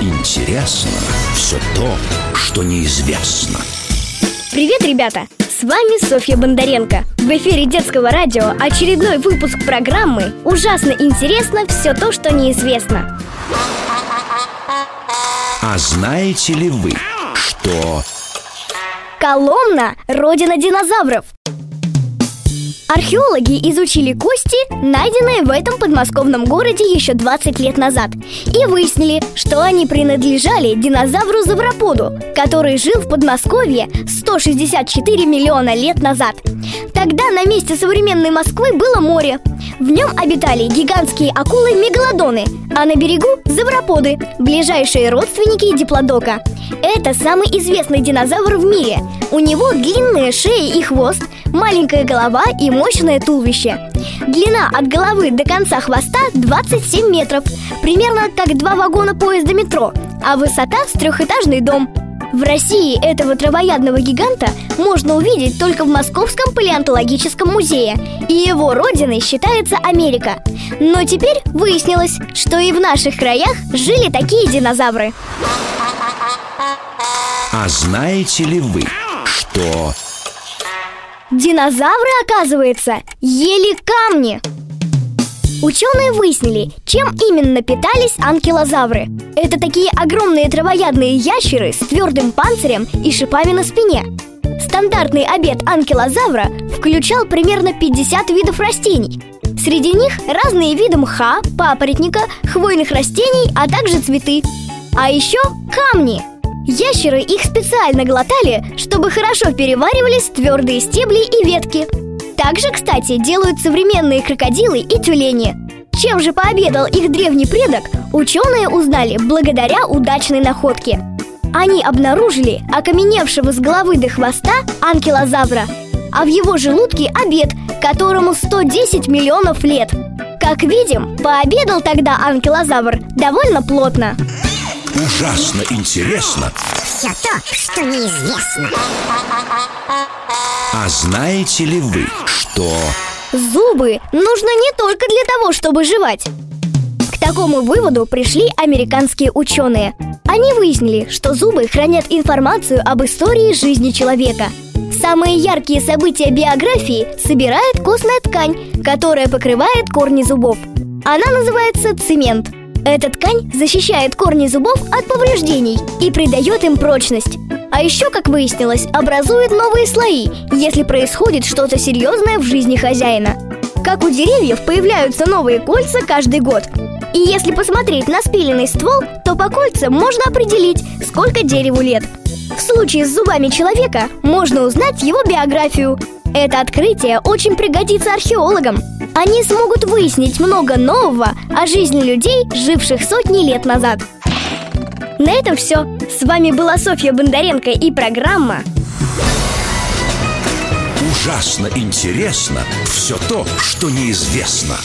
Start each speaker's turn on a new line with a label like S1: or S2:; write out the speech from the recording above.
S1: Интересно все то, что неизвестно.
S2: Привет, ребята! С вами Софья Бондаренко. В эфире детского радио очередной выпуск программы «Ужасно интересно все то, что неизвестно».
S1: А знаете ли вы, что
S2: Коломна – родина динозавров. Археологи изучили кости, найденные в этом подмосковном городе еще 20 лет назад, и выяснили, что они принадлежали динозавру Завроподу, который жил в Подмосковье 164 миллиона лет назад. Тогда на месте современной Москвы было море. В нем обитали гигантские акулы-мегалодоны, а на берегу – завроподы, ближайшие родственники диплодока. Это самый известный динозавр в мире. У него длинная шея и хвост, маленькая голова и мощное туловище. Длина от головы до конца хвоста 27 метров, примерно как два вагона поезда метро, а высота с трехэтажный дом. В России этого травоядного гиганта можно увидеть только в Московском палеонтологическом музее, и его родиной считается Америка. Но теперь выяснилось, что и в наших краях жили такие динозавры.
S1: А знаете ли вы, что
S2: Динозавры, оказывается, ели камни. Ученые выяснили, чем именно питались анкилозавры. Это такие огромные травоядные ящеры с твердым панцирем и шипами на спине. Стандартный обед анкилозавра включал примерно 50 видов растений. Среди них разные виды мха, папоротника, хвойных растений, а также цветы. А еще камни – Ящеры их специально глотали, чтобы хорошо переваривались твердые стебли и ветки. Также, кстати, делают современные крокодилы и тюлени. Чем же пообедал их древний предок, ученые узнали благодаря удачной находке. Они обнаружили окаменевшего с головы до хвоста анкилозавра, а в его желудке обед, которому 110 миллионов лет. Как видим, пообедал тогда анкилозавр довольно плотно.
S1: ужасно интересно
S3: Все то, что неизвестно
S1: А знаете ли вы, что
S2: Зубы нужно не только для того, чтобы жевать. К такому выводу пришли американские ученые. Они выяснили, что зубы хранят информацию об истории жизни человека. Самые яркие события биографии собирает костная ткань, которая покрывает корни зубов. Она называется цемент. Эта ткань защищает корни зубов от повреждений и придает им прочность. А еще, как выяснилось, образует новые слои, если происходит что-то серьезное в жизни хозяина. Как у деревьев появляются новые кольца каждый год. И если посмотреть на спиленный ствол, то по кольцам можно определить, сколько дереву лет. В случае с зубами человека можно узнать его биографию. Это открытие очень пригодится археологам. Они смогут выяснить много нового о жизни людей, живших сотни лет назад. На этом все. С вами была Софья Бондаренко и программа
S1: ужасно интересно все то, что неизвестно